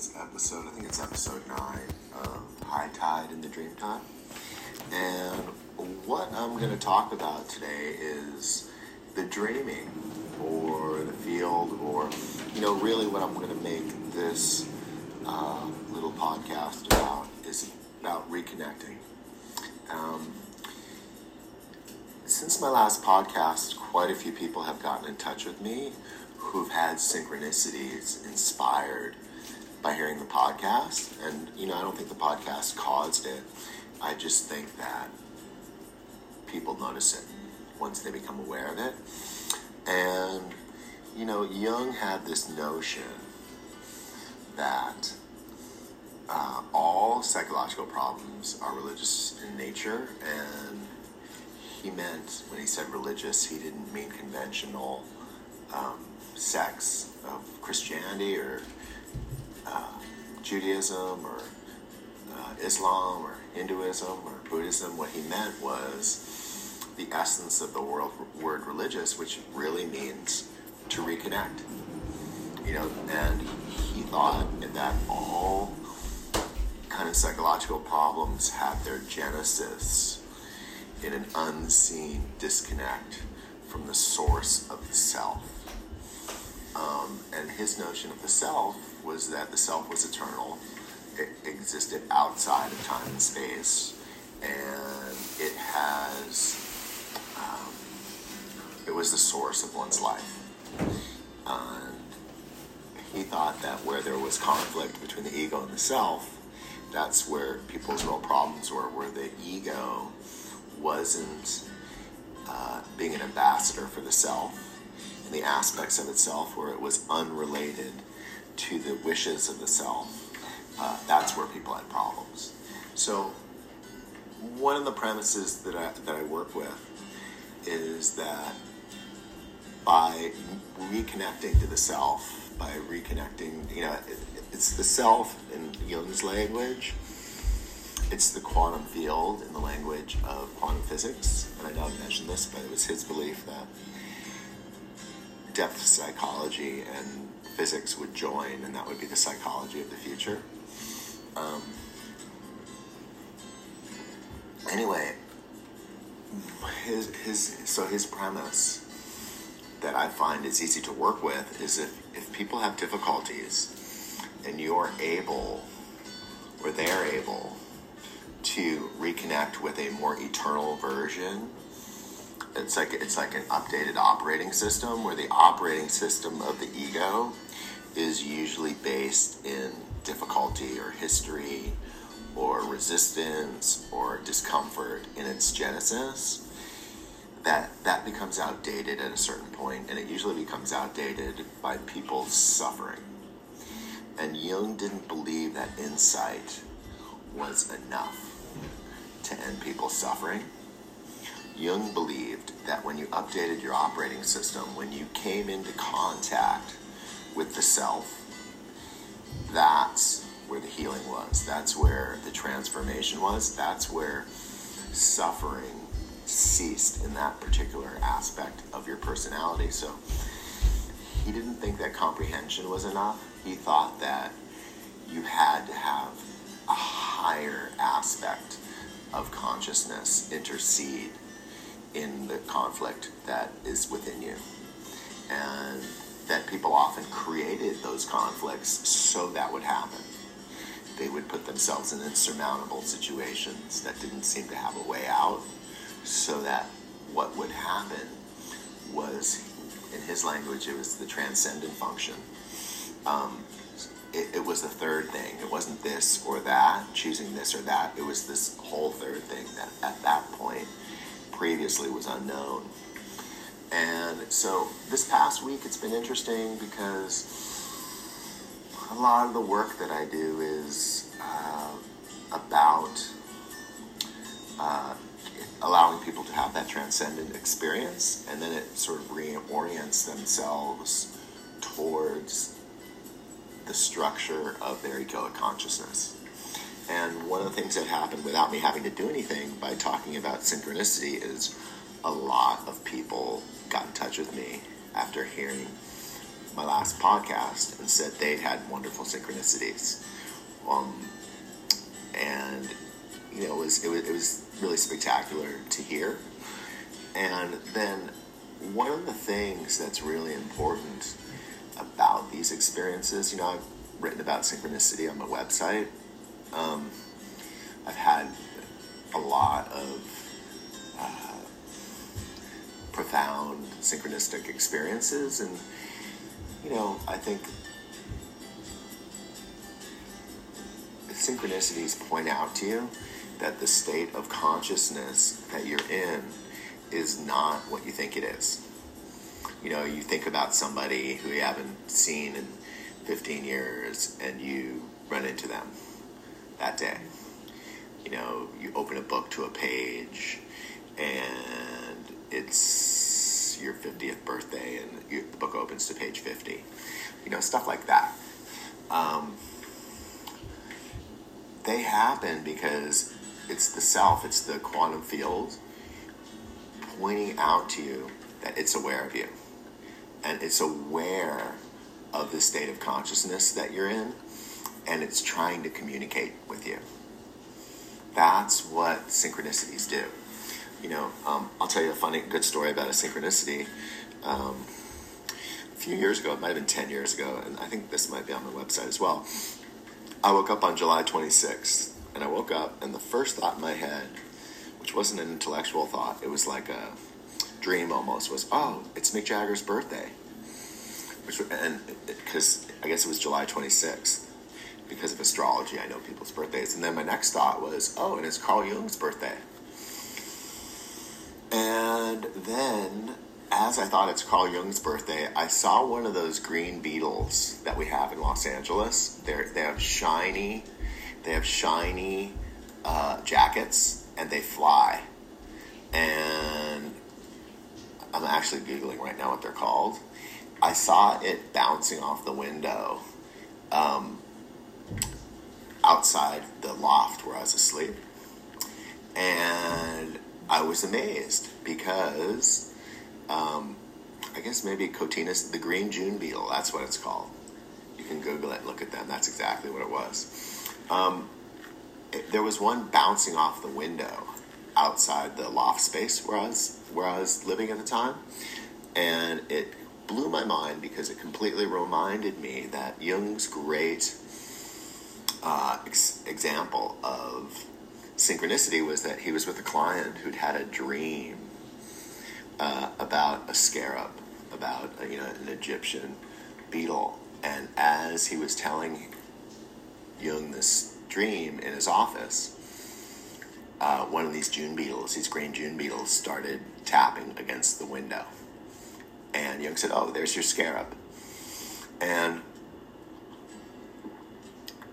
today's episode. I think it's episode nine of High Tide in the Dreamtime. And what I'm going to talk about today is the dreaming or the field, or, you know, really what I'm going to make this uh, little podcast about is about reconnecting. Um, since my last podcast, quite a few people have gotten in touch with me who've had synchronicities inspired by hearing the podcast. And, you know, I don't think the podcast caused it. I just think that people notice it once they become aware of it. And, you know, Jung had this notion that uh, all psychological problems are religious in nature. And he meant, when he said religious, he didn't mean conventional um, sects of Christianity or uh, Judaism or uh, Islam or Hinduism or Buddhism. What he meant was the essence of the world, word religious, which really means to reconnect. You know, and he thought that all kind of psychological problems have their genesis in an unseen disconnect from the source of the self. Um, and his notion of the self was that the self was eternal, it existed outside of time and space, and it has, um, it was the source of one's life. And he thought that where there was conflict between the ego and the self, that's where people's real problems were, where the ego wasn't uh, being an ambassador for the self the aspects of itself where it was unrelated to the wishes of the self, uh, that's where people had problems. So, one of the premises that I, that I work with is that by reconnecting to the self, by reconnecting, you know, it, it's the self in Jung's language, it's the quantum field in the language of quantum physics. And I know I mentioned this, but it was his belief that depth psychology and physics would join, and that would be the psychology of the future. Um, anyway, his his so his premise that I find is easy to work with is if if people have difficulties and you're able or they're able to reconnect with a more eternal version it's like it's like an updated operating system where the operating system of the ego is usually based in difficulty or history or resistance or discomfort in its genesis. That that becomes outdated at a certain point and it usually becomes outdated by people's suffering. And jung didn't believe that insight was enough to end people's suffering Jung believed that when you updated your operating system, when you came into contact with the self, that's where the healing was. That's where the transformation was. That's where suffering ceased in that particular aspect of your personality. So he didn't think that comprehension was enough. He thought that you had to have a higher aspect of consciousness intercede in the conflict that is within you. And that people often created those conflicts so that would happen. They would put themselves in insurmountable situations that didn't seem to have a way out, so that what would happen was, in his language, it was the transcendent function. Um, it, it, was the third thing. It wasn't this or that, choosing this or that. It was this whole third thing that at that point previously was unknown. And so this past week it's been interesting because a lot of the work that I do is uh, about uh, allowing people to have that transcendent experience, and then it sort of reorients themselves towards the structure of their egoic consciousness. And one of the things that happened without me having to do anything by talking about synchronicity is a lot of people got in touch with me after hearing my last podcast and said they'd had wonderful synchronicities. Um, and you know, it was, it was it was really spectacular to hear. And then one of the things that's really important about these experiences, you know, I've written about synchronicity on my website. Um, I've had a lot of uh, profound synchronistic experiences, and you know, I think synchronicities point out to you that the state of consciousness that you're in is not what you think it is. You know, you think about somebody who you haven't seen in 15 years and you run into them that day. You know, you open a book to a page and it's your 50th birthday and you, the book opens to page 50. You know, stuff like that. Um, they happen because it's the self, it's the quantum field pointing out to you that it's aware of you. And it's aware of the state of consciousness that you're in, and it's trying to communicate with you. That's what synchronicities do. You know, um, I'll tell you a funny, good story about a synchronicity. Um, a few years ago, it might have been 10 years ago, and I think this might be on my website as well. I woke up on July 26th, and I woke up, and the first thought in my head, which wasn't an intellectual thought, it was like a dream almost, was, oh, it's Mick Jagger's birthday. Which, and because I guess it was July 26th. Because of astrology, I know people's birthdays. And then my next thought was, oh, and it's Carl Jung's birthday. And then, as I thought it's Carl Jung's birthday, I saw one of those green beetles that we have in Los Angeles. They're, they have shiny, they have shiny uh, jackets, and they fly. And I'm actually googling right now what they're called. I saw it bouncing off the window um, outside the loft where I was asleep. And I was amazed because um, I guess maybe Cotinis, the green June beetle, that's what it's called. You can Google it and look at them. That's exactly what it was. Um, it, there was one bouncing off the window outside the loft space where I was where I was living at the time, and it blew my mind because it completely reminded me that Jung's great uh, ex- example of synchronicity was that he was with a client who'd had a dream uh, about a scarab, about uh, you know an Egyptian beetle, and as he was telling Jung this dream in his office, uh, one of these June beetles, these green June beetles, started tapping against the window and Jung said, Oh, there's your scarab. And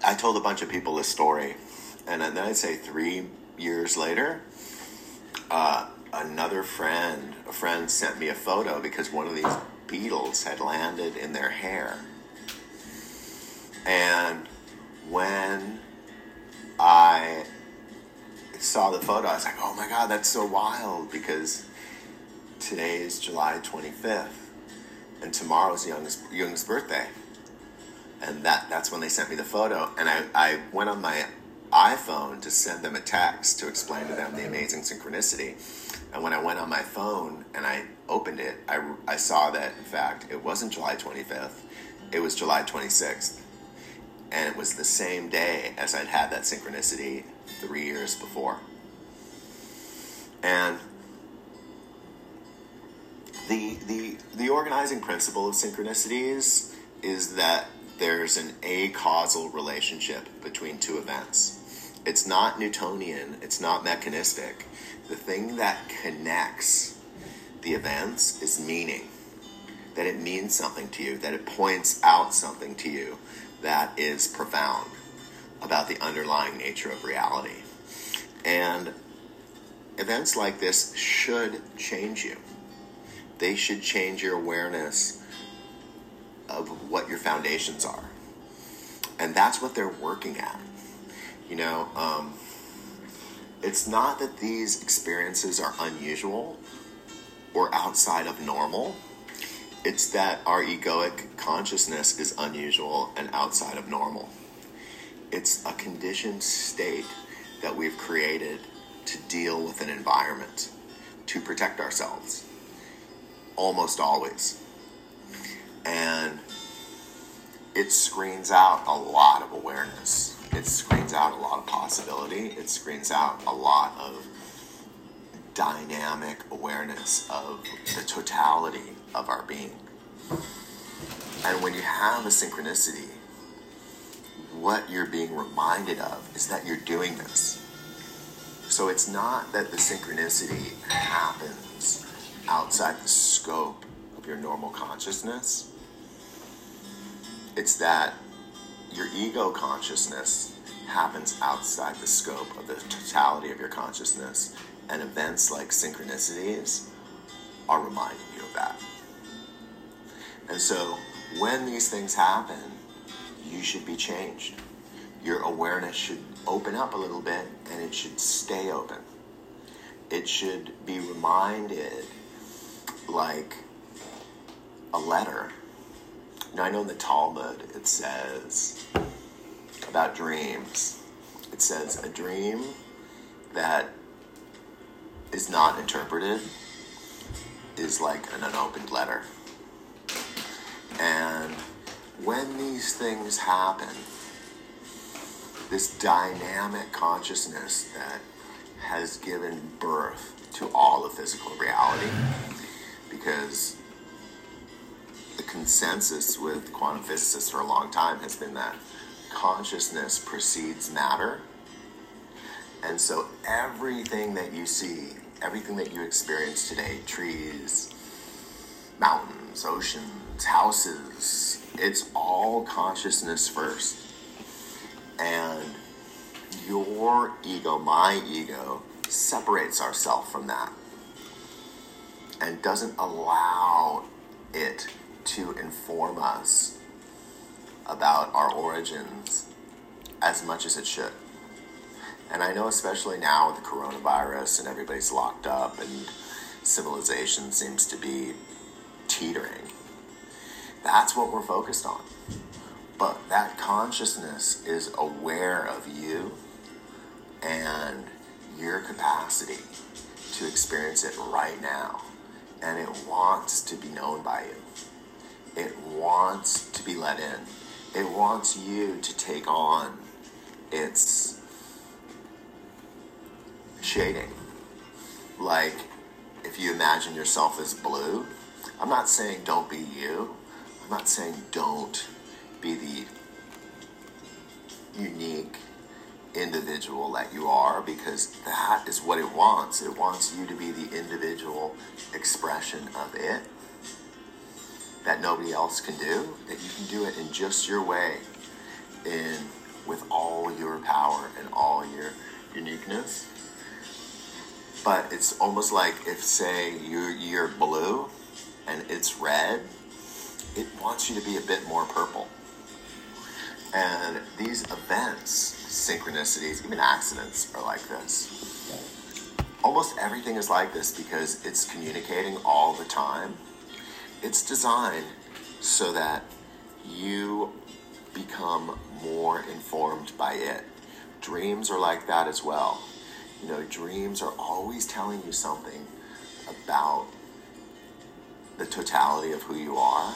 I told a bunch of people this story. And then I'd say three years later, uh, another friend, a friend sent me a photo because one of these beetles had landed in their hair. And when I saw the photo, I was like, oh my God, that's so wild because today is July 25th, and tomorrow's Jung's, Jung's birthday. And that, that's when they sent me the photo. And I, I went on my iPhone to send them a text to explain to them the amazing synchronicity. And when I went on my phone and I opened it, I, I saw that, in fact, it wasn't July 25th, it was July 26th. And it was the same day as I'd had that synchronicity three years before. And the the the organizing principle of synchronicities is that there's an a-causal relationship between two events. It's not Newtonian, it's not mechanistic. The thing that connects the events is meaning. That it means something to you, that it points out something to you that is profound about the underlying nature of reality. And events like this should change you they should change your awareness of what your foundations are. And that's what they're working at. You know, um, it's not that these experiences are unusual or outside of normal. It's that our egoic consciousness is unusual and outside of normal. It's a conditioned state that we've created to deal with an environment, to protect ourselves. Almost always. And it screens out a lot of awareness. It screens out a lot of possibility. It screens out a lot of dynamic awareness of the totality of our being. And when you have a synchronicity, what you're being reminded of is that you're doing this. So it's not that the synchronicity happens outside the scope of your normal consciousness. It's that your ego consciousness happens outside the scope of the totality of your consciousness, and events like synchronicities are reminding you of that. And so, when these things happen, you should be changed. Your awareness should open up a little bit and it should stay open. It should be reminded like a letter. Now, I know in the Talmud it says about dreams, it says a dream that is not interpreted is like an unopened letter. And when these things happen, this dynamic consciousness that has given birth to all of physical reality, because consensus with quantum physicists for a long time has been that consciousness precedes matter. And so everything that you see, everything that you experience today, trees, mountains, oceans, houses, it's all consciousness first. And your ego, my ego, separates ourselves from that and doesn't allow it to inform us about our origins as much as it should. And I know, especially now with the coronavirus and everybody's locked up and civilization seems to be teetering, that's what we're focused on. But that consciousness is aware of you and your capacity to experience it right now. And it wants to be known by you, wants to be let in, it wants you to take on its shading. Like, if you imagine yourself as blue, I'm not saying don't be you. I'm not saying don't be the unique individual that you are because that is what it wants. It wants you to be the individual expression of it that nobody else can do, that you can do it in just your way, in with all your power and all your uniqueness. But it's almost like if say you're, you're blue and it's red, it wants you to be a bit more purple. And these events, synchronicities, even accidents are like this. Almost everything is like this because it's communicating all the time. It's designed so that you become more informed by it. Dreams are like that as well. You know, dreams are always telling you something about the totality of who you are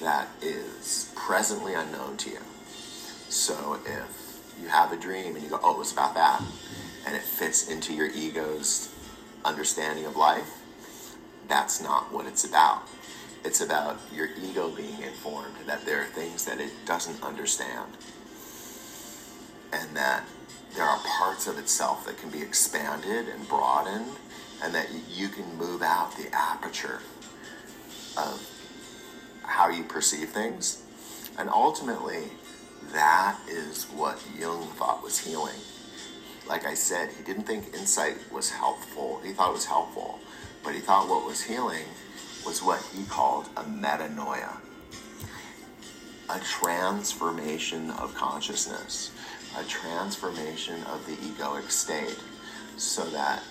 that is presently unknown to you. So if you have a dream and you go, oh, it's about that, and it fits into your ego's understanding of life, that's not what it's about. It's about your ego being informed that there are things that it doesn't understand, and that there are parts of itself that can be expanded and broadened, and that you can move out the aperture of how you perceive things. And ultimately, that is what Jung thought was healing. Like I said, he didn't think insight was helpful. He thought it was helpful, but he thought what was healing was what he called a metanoia, a transformation of consciousness, a transformation of the egoic state, so that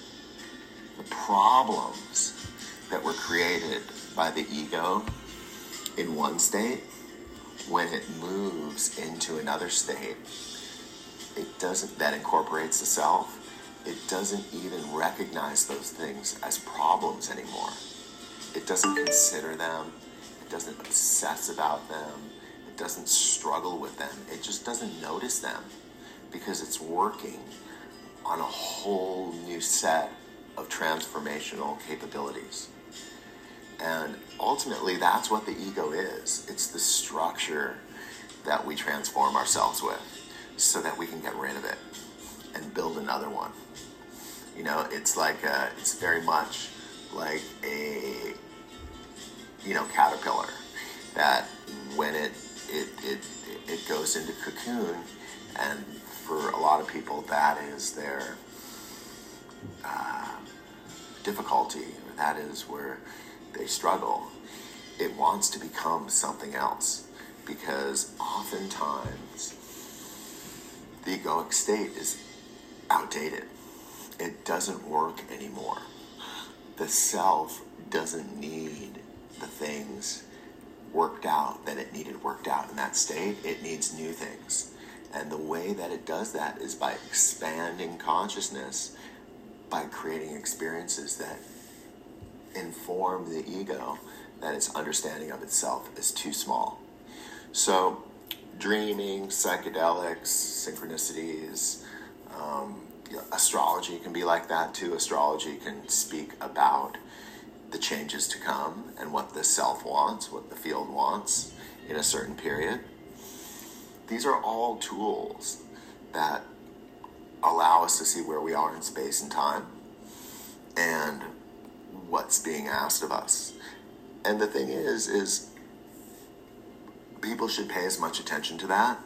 the problems that were created by the ego in one state, when it moves into another state, it doesn't, that incorporates the self, it doesn't even recognize those things as problems anymore. It doesn't consider them, it doesn't obsess about them, it doesn't struggle with them, it just doesn't notice them because it's working on a whole new set of transformational capabilities. And ultimately, that's what the ego is it's the structure that we transform ourselves with so that we can get rid of it and build another one. You know, it's like, a, it's very much like a, you know, caterpillar that when it, it, it, it goes into cocoon, and for a lot of people, that is their uh, difficulty, or that is where they struggle. It wants to become something else because oftentimes the egoic state is outdated. It doesn't work anymore. The self doesn't need the things worked out that it needed worked out in that state. It needs new things. And the way that it does that is by expanding consciousness, by creating experiences that inform the ego that its understanding of itself is too small. So, dreaming, psychedelics, synchronicities, um, astrology can be like that too. Astrology can speak about the changes to come and what the self wants, what the field wants in a certain period. These are all tools that allow us to see where we are in space and time and what's being asked of us. And the thing is, is people should pay as much attention to that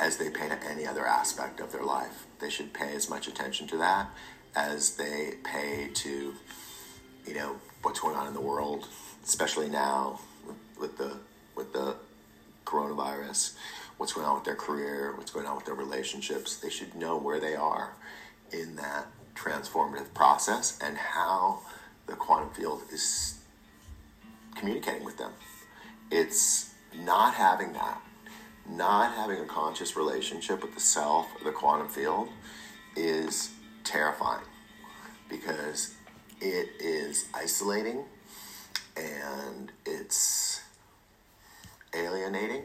as they pay to any other aspect of their life. They should pay as much attention to that as they pay to, you know, what's going on in the world, especially now with the with the coronavirus, what's going on with their career, what's going on with their relationships. They should know where they are in that transformative process and how the quantum field is communicating with them. It's not having that, not having a conscious relationship with the self the quantum field is terrifying because it is isolating and it's alienating.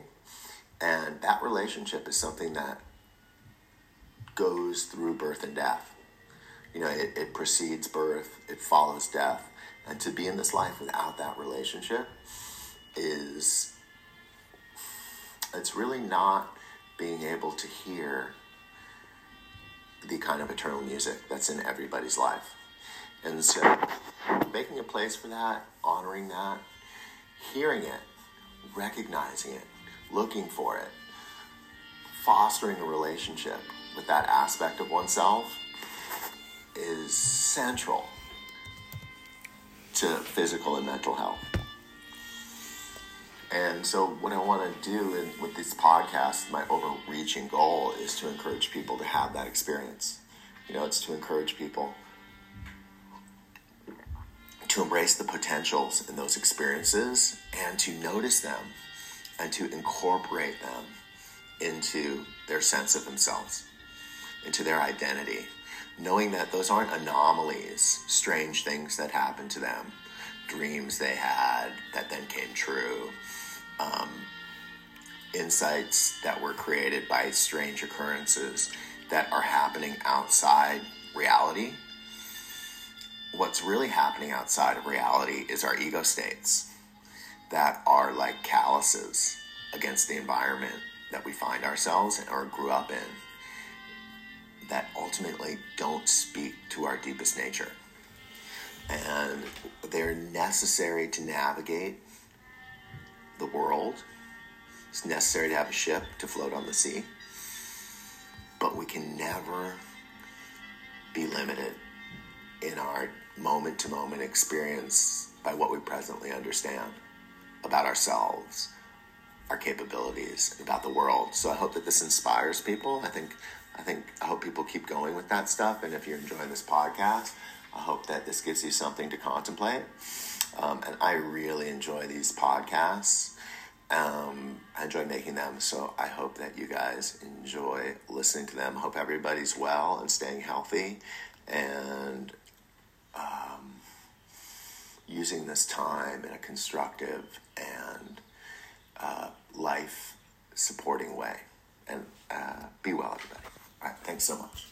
And that relationship is something that goes through birth and death you know, it, it precedes birth, it follows death. And to be in this life without that relationship is, it's really not being able to hear the kind of eternal music that's in everybody's life. And so, making a place for that, honoring that, hearing it, recognizing it, looking for it, fostering a relationship with that aspect of oneself is central to physical and mental health. And so, what I want to do in, with this podcast, my overreaching goal is to encourage people to have that experience. You know, it's to encourage people to embrace the potentials in those experiences and to notice them and to incorporate them into their sense of themselves, into their identity, knowing that those aren't anomalies, strange things that happened to them, dreams they had that then came true, um, insights that were created by strange occurrences that are happening outside reality. What's really happening outside of reality is our ego states that are like calluses against the environment that we find ourselves or grew up in that ultimately don't speak to our deepest nature. And they're necessary to navigate the world. It's necessary to have a ship to float on the sea. But we can never be limited in our moment to moment experience by what we presently understand about ourselves, our capabilities, about the world. So I hope that this inspires people. I think I think I hope people keep going with that stuff. And if you're enjoying this podcast, I hope that this gives you something to contemplate. Um, and I really enjoy these podcasts Um, I enjoy making them, so I hope that you guys enjoy listening to them. Hope everybody's well and staying healthy, and um, using this time in a constructive and uh, life supporting way. And uh, be well, everybody. All right, thanks so much.